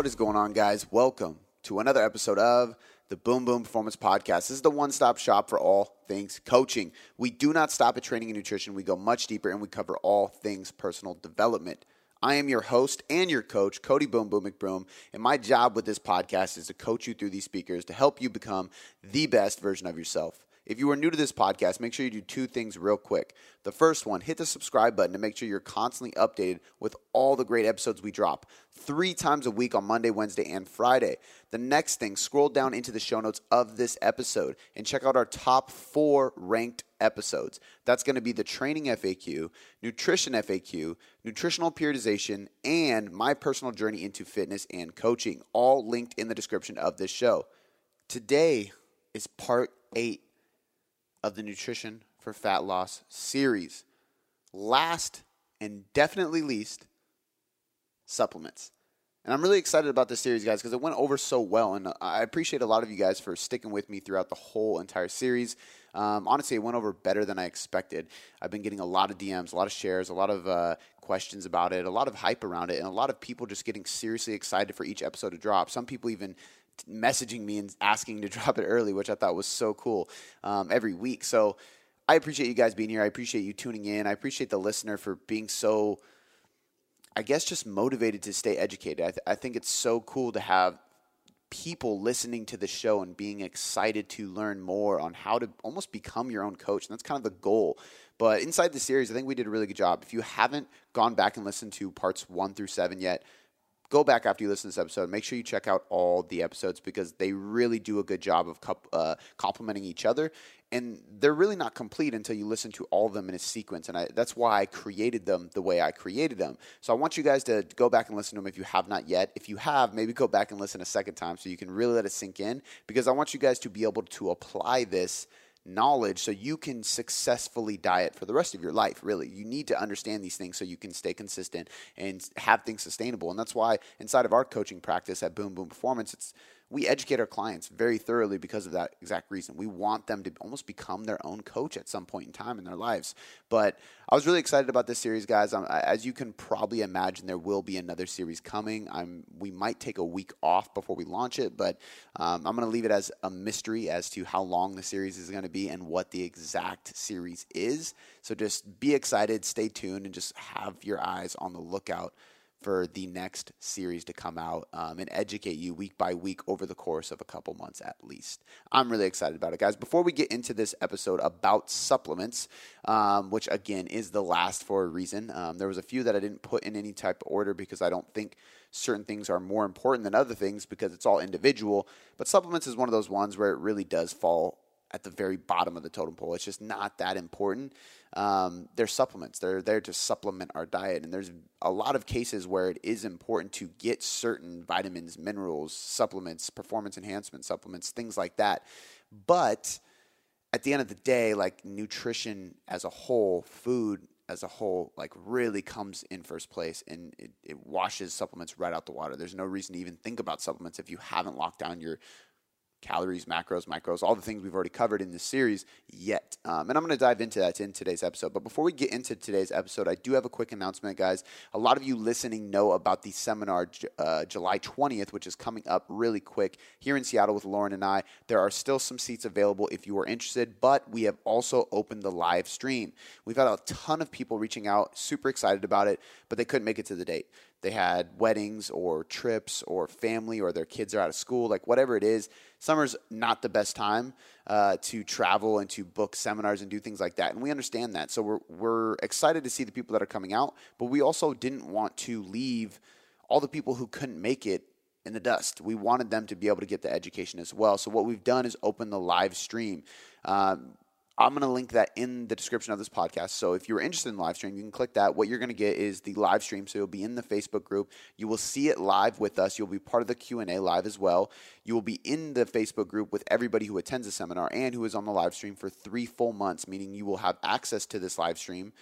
What is going on, guys? Welcome to another episode of the Boom Boom Performance Podcast. This is the one stop shop for all things coaching. We do not stop at training and nutrition, we go much deeper and we cover all things personal development. I am your host and your coach, Cody Boom Boom McBroom, and my job with this podcast is to coach you through these speakers to help you become the best version of yourself. If you are new to this podcast, make sure you do two things real quick. The first one, hit the subscribe button to make sure you're constantly updated with all the great episodes we drop three times a week on Monday, Wednesday, and Friday. The next thing, scroll down into the show notes of this episode and check out our top four ranked episodes. That's going to be the training FAQ, nutrition FAQ, nutritional periodization, and my personal journey into fitness and coaching, all linked in the description of this show. Today is part eight of the Nutrition for Fat Loss series. Last and definitely least, supplements. And I'm really excited about this series, guys, because it went over so well. And I appreciate a lot of you guys for sticking with me throughout the whole entire series. Um, honestly, it went over better than I expected. I've been getting a lot of DMs, a lot of shares, a lot of uh, questions about it, a lot of hype around it, and a lot of people just getting seriously excited for each episode to drop. Some people even messaging me and asking to drop it early, which I thought was so cool um, every week. So I appreciate you guys being here. I appreciate you tuning in. I appreciate the listener for being so, I guess, just motivated to stay educated. I, th- I think it's so cool to have people listening to the show and being excited to learn more on how to almost become your own coach. And that's kind of the goal. But inside the series, I think we did a really good job. If you haven't gone back and listened to parts one through seven yet, go back after you listen to this episode. Make sure you check out all the episodes because they really do a good job of uh, complementing each other. And they're really not complete until you listen to all of them in a sequence. And I, that's why I created them the way I created them. So I want you guys to go back and listen to them if you have not yet. If you have, maybe go back and listen a second time so you can really let it sink in because I want you guys to be able to apply this knowledge so you can successfully diet for the rest of your life really. You need to understand these things so you can stay consistent and have things sustainable. And that's why inside of our coaching practice at boom boom performance it's we educate our clients very thoroughly because of that exact reason. We want them to almost become their own coach at some point in time in their lives. But I was really excited about this series, guys. as you can probably imagine, there will be another series coming. I'm, we might take a week off before we launch it, but um, I'm going to leave it as a mystery as to how long the series is going to be and what the exact series is. So just be excited, stay tuned, and just have your eyes on the lookout for the next series to come out um, and educate you week by week over the course of a couple months at least. I'm really excited about it, guys. Before we get into this episode about supplements, um, which again is the last for a reason, um, there was a few that I didn't put in any type of order because I don't think certain things are more important than other things because it's all individual. But supplements is one of those ones where it really does fall at the very bottom of the totem pole. It's just not that important. Um, they're supplements. They're there to supplement our diet, and there's a lot of cases where it is important to get certain vitamins, minerals, supplements, performance enhancement supplements, things like that. But at the end of the day, like nutrition as a whole, food as a whole, like really comes in first place and it, it washes supplements right out the water. There's no reason to even think about supplements if you haven't locked down your calories, macros, micros, all the things we've already covered in this series yet. Um, and I'm going to dive into that in today's episode. But before we get into today's episode, I do have a quick announcement, guys. A lot of you listening know about the seminar uh, July 20th, which is coming up really quick here in Seattle with Lauren and I. There are still some seats available if you are interested, but we have also opened the live stream. We've had a ton of people reaching out, super excited about it, but they couldn't make it to the date they had weddings or trips or family or their kids are out of school, like whatever it is, summer's not the best time uh, to travel and to book seminars and do things like that. And we understand that. So we're, we're excited to see the people that are coming out, but we also didn't want to leave all the people who couldn't make it in the dust. We wanted them to be able to get the education as well. So what we've done is open the live stream. Um, I'm going to link that in the description of this podcast. So if you're interested in live stream, you can click that. What you're going to get is the live stream. So you'll be in the Facebook group. You will see it live with us. You'll be part of the Q&A live as well. You will be in the Facebook group with everybody who attends the seminar and who is on the live stream for 3 full months, meaning you will have access to this live stream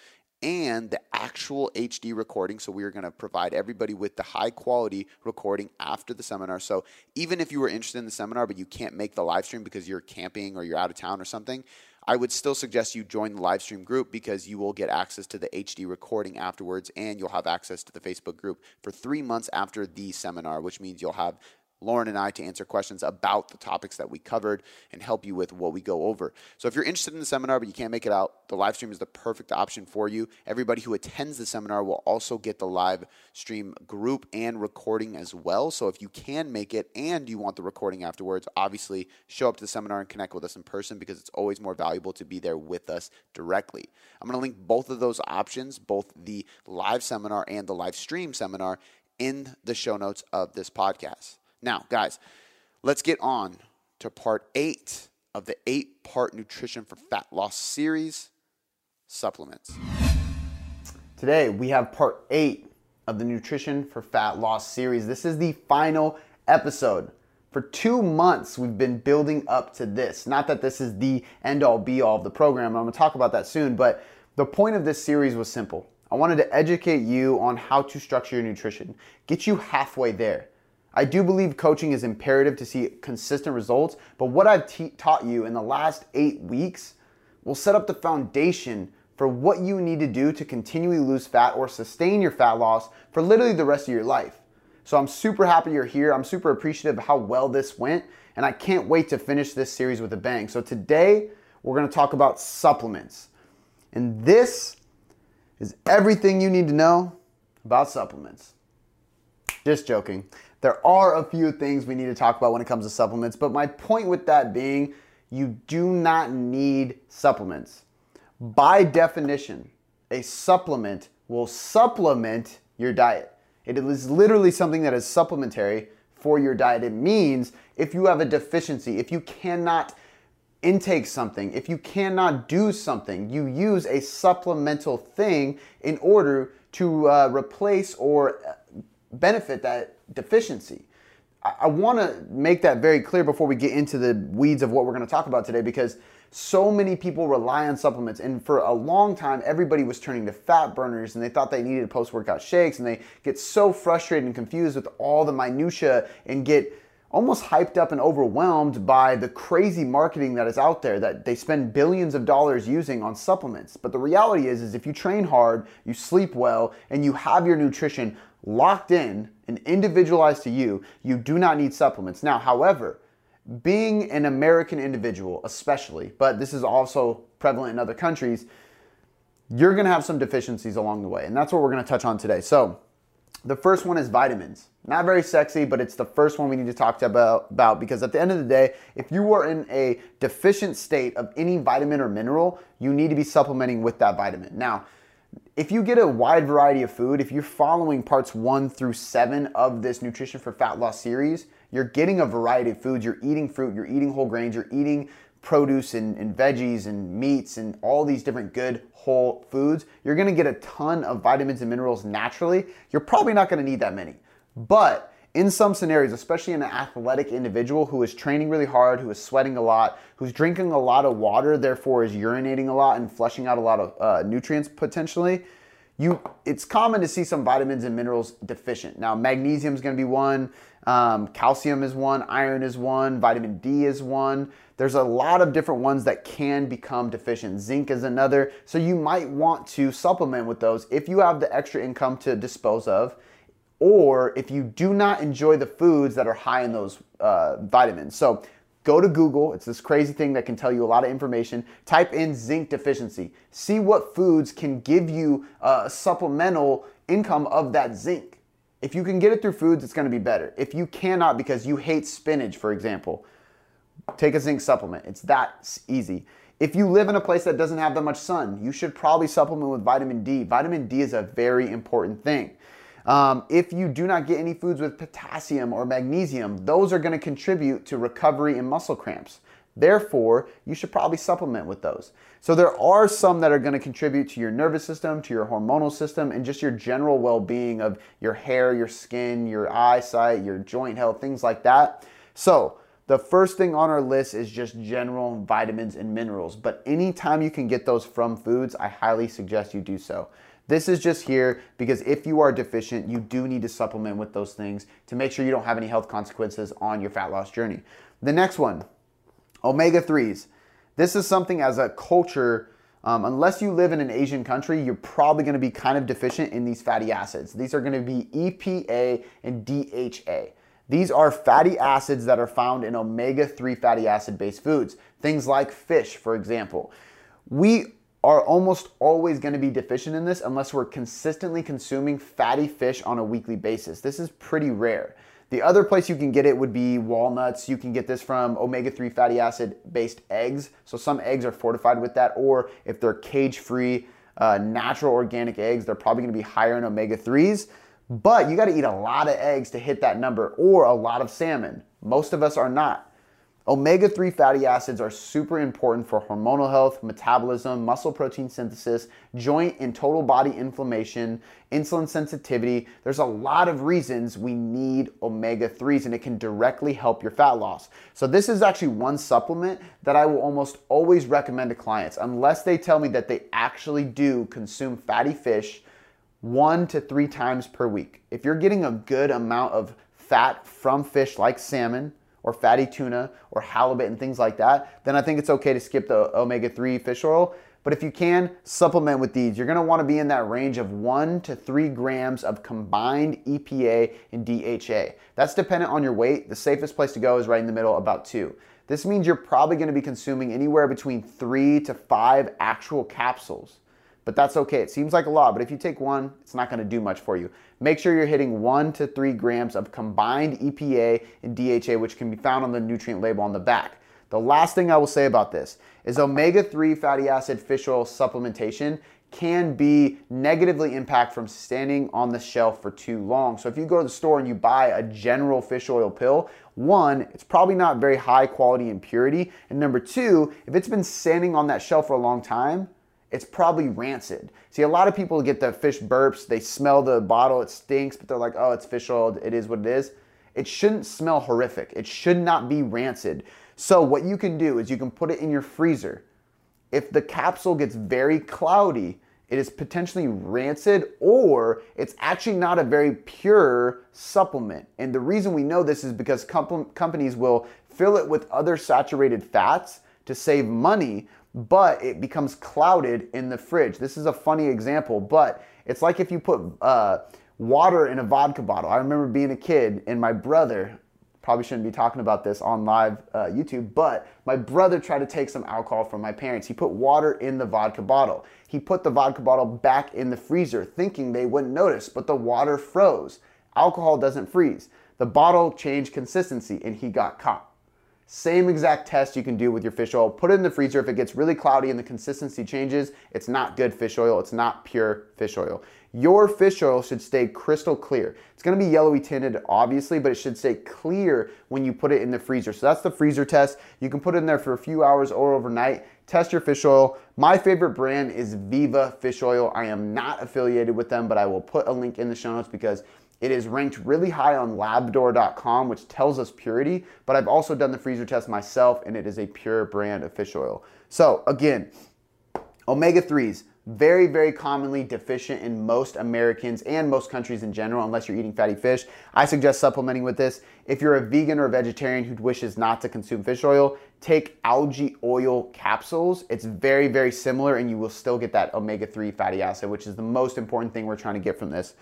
and the actual HD recording. So we are going to provide everybody with the high quality recording after the seminar. So even if you were interested in the seminar but you can't make the live stream because you're camping or you're out of town or something, I would still suggest you join the live stream group because you will get access to the HD recording afterwards and you'll have access to the Facebook group for three months after the seminar, which means you'll have Lauren and I to answer questions about the topics that we covered and help you with what we go over. So if you're interested in the seminar but you can't make it out, the live stream is the perfect option for you. Everybody who attends the seminar will also get the live stream group and recording as well. So if you can make it and you want the recording afterwards, obviously show up to the seminar and connect with us in person because it's always more valuable to be there with us directly. I'm going to link both of those options, both the live seminar and the live stream seminar in the show notes of this podcast. Now, guys, let's get on to part eight of the eight part nutrition for fat loss series supplements. Today, we have part eight of the nutrition for fat loss series. This is the final episode. For two months, we've been building up to this. Not that this is the end all be all of the program, I'm gonna talk about that soon, but the point of this series was simple. I wanted to educate you on how to structure your nutrition, get you halfway there. I do believe coaching is imperative to see consistent results, but what I've te- taught you in the last eight weeks will set up the foundation for what you need to do to continually lose fat or sustain your fat loss for literally the rest of your life. So I'm super happy you're here. I'm super appreciative of how well this went, and I can't wait to finish this series with a bang. So today, we're gonna talk about supplements. And this is everything you need to know about supplements. Just joking. There are a few things we need to talk about when it comes to supplements, but my point with that being, you do not need supplements. By definition, a supplement will supplement your diet. It is literally something that is supplementary for your diet. It means if you have a deficiency, if you cannot intake something, if you cannot do something, you use a supplemental thing in order to uh, replace or uh, benefit that deficiency. I, I want to make that very clear before we get into the weeds of what we're going to talk about today because so many people rely on supplements and for a long time everybody was turning to fat burners and they thought they needed post-workout shakes and they get so frustrated and confused with all the minutia and get almost hyped up and overwhelmed by the crazy marketing that is out there that they spend billions of dollars using on supplements. But the reality is is if you train hard, you sleep well, and you have your nutrition locked in and individualized to you, you do not need supplements. Now, however, being an American individual, especially, but this is also prevalent in other countries, you're gonna have some deficiencies along the way. And that's what we're gonna touch on today. So, the first one is vitamins. Not very sexy, but it's the first one we need to talk to about, about because at the end of the day, if you are in a deficient state of any vitamin or mineral, you need to be supplementing with that vitamin. Now, if you get a wide variety of food, if you're following parts one through seven of this Nutrition for Fat Loss series, you're getting a variety of foods. You're eating fruit, you're eating whole grains, you're eating produce and, and veggies and meats and all these different good whole foods. You're gonna get a ton of vitamins and minerals naturally. You're probably not gonna need that many. But in some scenarios, especially in an athletic individual who is training really hard, who is sweating a lot, who's drinking a lot of water, therefore is urinating a lot and flushing out a lot of uh, nutrients potentially, you it's common to see some vitamins and minerals deficient. Now, magnesium is going to be one, um, calcium is one, iron is one, vitamin D is one. There's a lot of different ones that can become deficient. Zinc is another. So you might want to supplement with those if you have the extra income to dispose of or if you do not enjoy the foods that are high in those uh, vitamins. So go to Google. It's this crazy thing that can tell you a lot of information. Type in zinc deficiency. See what foods can give you a supplemental income of that zinc. If you can get it through foods, it's to be better. If you cannot because you hate spinach, for example, take a zinc supplement. It's that easy. If you live in a place that doesn't have that much sun, you should probably supplement with vitamin D. Vitamin D is a very important thing. Um, if you do not get any foods with potassium or magnesium, those are going to contribute to recovery and muscle cramps. Therefore, you should probably supplement with those. So, there are some that are going to contribute to your nervous system, to your hormonal system, and just your general well being of your hair, your skin, your eyesight, your joint health, things like that. So, the first thing on our list is just general vitamins and minerals. But anytime you can get those from foods, I highly suggest you do so. This is just here because if you are deficient, you do need to supplement with those things to make sure you don't have any health consequences on your fat loss journey. The next one, omega 3s. This is something as a culture, um, unless you live in an Asian country, you're probably to be kind of deficient in these fatty acids. These are to be EPA and DHA. These are fatty acids that are found in omega 3 fatty acid based foods, things like fish, for example. We are almost always going to be deficient in this unless we're consistently consuming fatty fish on a weekly basis. This is pretty rare. The other place you can get it would be walnuts. You can get this from omega 3 fatty acid based eggs. So some eggs are fortified with that, or if they're cage free, uh, natural organic eggs, they're probably going to be higher in omega 3s. But you got to eat a lot of eggs to hit that number, or a lot of salmon. Most of us are not. Omega 3 fatty acids are super important for hormonal health, metabolism, muscle protein synthesis, joint and total body inflammation, insulin sensitivity. There's a lot of reasons we need omega 3s and it can directly help your fat loss. So, this is actually one supplement that I will almost always recommend to clients unless they tell me that they actually do consume fatty fish one to three times per week. If you're getting a good amount of fat from fish like salmon, or fatty tuna or halibut and things like that, then I think it's okay to skip the omega 3 fish oil. But if you can, supplement with these. You're gonna wanna be in that range of one to three grams of combined EPA and DHA. That's dependent on your weight. The safest place to go is right in the middle, about two. This means you're probably gonna be consuming anywhere between three to five actual capsules but that's okay. It seems like a lot, but if you take one, it's not to do much for you. Make sure you're hitting one to three grams of combined EPA and DHA, which can be found on the nutrient label on the back. The last thing I will say about this is omega 3 fatty acid fish oil supplementation can be negatively impact from standing on the shelf for too long. So if you go to the store and you buy a general fish oil pill, one, it's probably not very high quality and purity. And number two, if it's been standing on that shelf for a long time, it's probably rancid. See, a lot of people get the fish burps, they smell the bottle, it stinks, but they're like, oh, it's fish oil, it is what it is. It shouldn't smell horrific. It should not be rancid. So, what you can do is you can put it in your freezer. If the capsule gets very cloudy, it is potentially rancid or it's actually not a very pure supplement. And the reason we know this is because comp- companies will fill it with other saturated fats to save money, but it becomes clouded in the fridge. This is a funny example, but it's like if you put uh, water in a vodka bottle. I remember being a kid and my brother, probably shouldn't be talking about this on live uh, YouTube, but my brother tried to take some alcohol from my parents. He put water in the vodka bottle. He put the vodka bottle back in the freezer thinking they wouldn't notice, but the water froze. Alcohol doesn't freeze. The bottle changed consistency and he got caught. Same exact test you can do with your fish oil. Put it in the freezer. If it gets really cloudy and the consistency changes, it's not good fish oil. It's not pure fish oil. Your fish oil should stay crystal clear. It's gonna be yellowy tinted, obviously, but it should stay clear when you put it in the freezer. So that's the freezer test. You can put it in there for a few hours or overnight. Test your fish oil. My favorite brand is Viva Fish Oil. I am not affiliated with them, but I will put a link in the show notes because it is ranked really high on labdoor.com, which tells us purity, but I've also done the freezer test myself and it is a pure brand of fish oil. So, again, omega 3s, very, very commonly deficient in most Americans and most countries in general, unless you're eating fatty fish. I suggest supplementing with this. If you're a vegan or a vegetarian who wishes not to consume fish oil, take algae oil capsules. It's very, very similar, and you will still get that omega 3 fatty acid, which is the most important thing we're trying to get from this.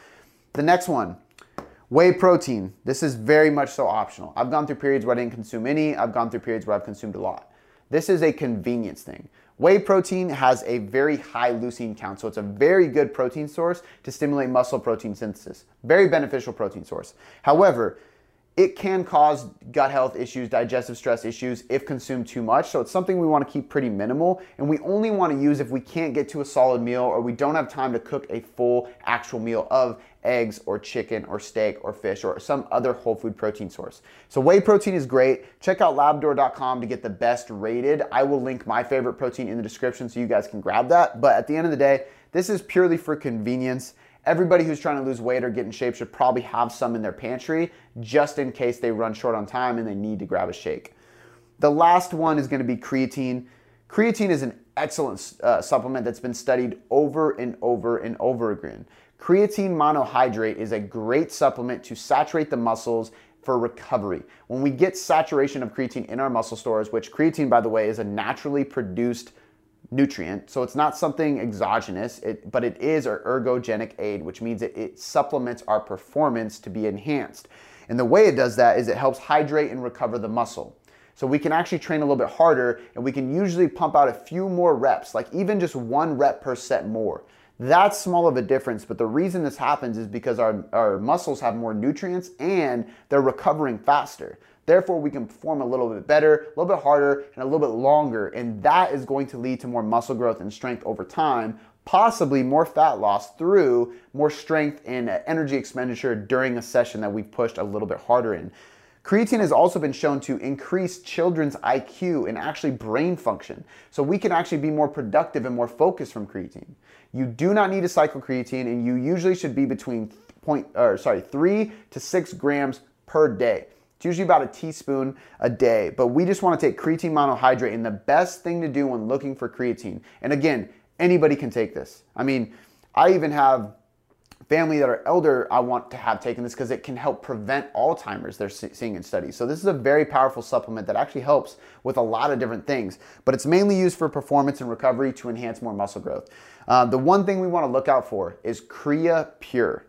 The next one, Whey protein, this is very much so optional. I've gone through periods where I didn't consume any, I've gone through periods where I've consumed a lot. This is a convenience thing. Whey protein has a very high leucine count, so it's a very good protein source to stimulate muscle protein synthesis. Very beneficial protein source. However, it can cause gut health issues, digestive stress issues if consumed too much. So it's something we want to keep pretty minimal and we only want to use if we can't get to a solid meal or we don't have time to cook a full actual meal of eggs or chicken or steak or fish or some other whole food protein source. So whey protein is great. Check out labdoor.com to get the best rated. I will link my favorite protein in the description so you guys can grab that. But at the end of the day, this is purely for convenience everybody who's trying to lose weight or get in shape should probably have some in their pantry just in case they run short on time and they need to grab a shake. The last one is going to be creatine. Creatine is an excellent uh, supplement that's been studied over and over and over again. Creatine monohydrate is a great supplement to saturate the muscles, for recovery. When we get saturation of creatine in our muscle stores, which creatine, by the way, is a naturally produced nutrient. So it's not something exogenous, it, but it is our ergogenic aid, which means it, it supplements our performance to be enhanced. And the way it does that is it helps hydrate and recover the muscle. So we can actually train a little bit harder and we can usually pump out a few more reps, like even just one rep per set more. That's small of a difference, but the reason this happens is because our, our muscles have more nutrients and they're recovering faster. Therefore, we can perform a little bit better, a little bit harder, and a little bit longer. And that is going to lead to more muscle growth and strength over time, possibly more fat loss through more strength and uh, energy expenditure during a session that we've pushed a little bit harder in. Creatine has also been shown to increase children's IQ and actually brain function. So we can actually be more productive and more focused from creatine. You do not need to cycle creatine and you usually should be between point or sorry, 3 to 6 grams per day. It's usually about a teaspoon a day, but we just want to take creatine monohydrate and the best thing to do when looking for creatine. And again, anybody can take this. I mean, I even have family that are elder, I want to have taken this because it can help prevent Alzheimer's, they're seeing in studies. So, this is a very powerful supplement that actually helps with a lot of different things, but it's mainly used for performance and recovery to enhance more muscle growth. Uh, the one thing we want to look out for is Creapure.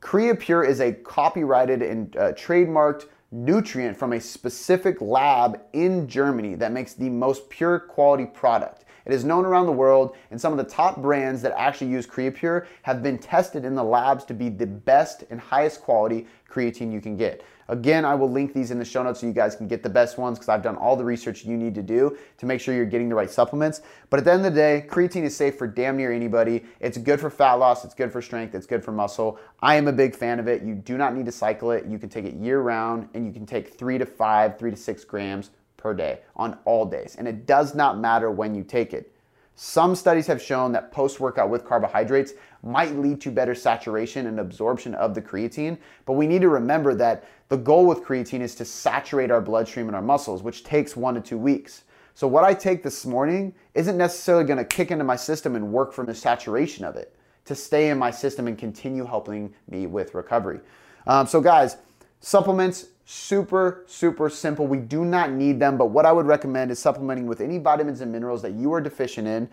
Crea Pure is a copyrighted and uh, trademarked nutrient from a specific lab in Germany that makes the most pure quality product. It is known around the world, and some of the top brands that actually use Creapure have been tested in the labs to be the best and highest quality creatine you can get. Again, I will link these in the show notes so you guys can get the best ones because I've done all the research you need to do to make sure you're getting the right supplements. But at the end of the day, creatine is safe for damn near anybody. It's good for fat loss, it's good for strength, it's good for muscle. I am a big fan of it. You do not need to cycle it. You can take it year round and you can take three to five, three to six grams per day on all days. And it does not matter when you take it. Some studies have shown that post workout with carbohydrates might lead to better saturation and absorption of the creatine, but we need to remember that the goal with creatine is to saturate our bloodstream and our muscles, which takes one to two weeks. So, what I take this morning isn't necessarily going to kick into my system and work from the saturation of it to stay in my system and continue helping me with recovery. Um, so, guys, supplements, super, super simple. We do not need them, but what I would recommend is supplementing with any vitamins and minerals that you are deficient in.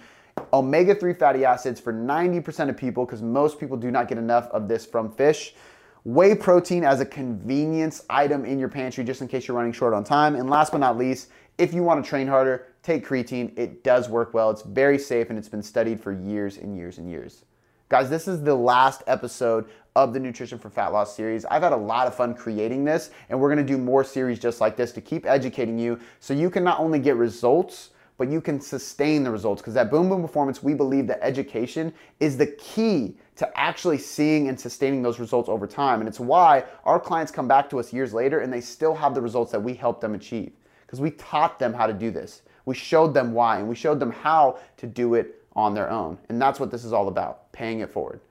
Omega 3 fatty acids for 90% of people, because most people do not get enough of this from fish. Whey protein as a convenience item in your pantry just in case you're running short on time. And last but not least, if you want to train harder, take creatine. It does work well. It's very safe and it's been studied for years and years and years. Guys, this is the last episode of the Nutrition for Fat Loss series. I've had a lot of fun creating this, and we're gonna do more series just like this to keep educating you so you can not only get results, but you can sustain the results. Because at Boom Boom Performance, we believe that education is the key to actually seeing and sustaining those results over time. And it's why our clients come back to us years later and they still have the results that we helped them achieve. Because we taught them how to do this. We showed them why, and we showed them how to do it on their own. And that's what this is all about paying it forward.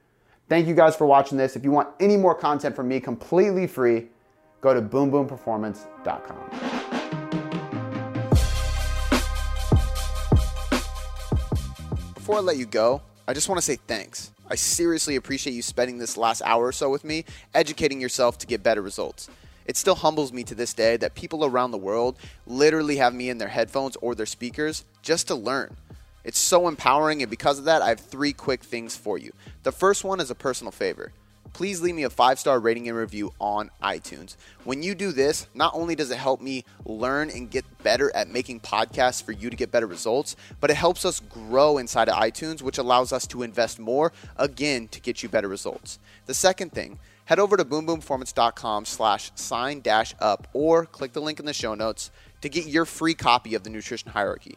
Thank you guys for watching this. If you want any more content from me completely free, go to boomboomperformance.com. Before I let you go, I just want to say thanks. I seriously appreciate you spending this last hour or so with me, educating yourself to get better results. It still humbles me to this day that people around the world literally have me in their headphones or their speakers just to learn. It's so empowering, and because of that, I have three quick things for you. The first one is a personal favor. Please leave me a five star rating and review on iTunes. When you do this, not only does it help me learn and get better at making podcasts for you to get better results, but it helps us grow inside of iTunes, which allows us to invest more again to get you better results. The second thing, head over to boomboomperformance.com slash sign dash up or click the link in the show notes to get your free copy of the nutrition hierarchy.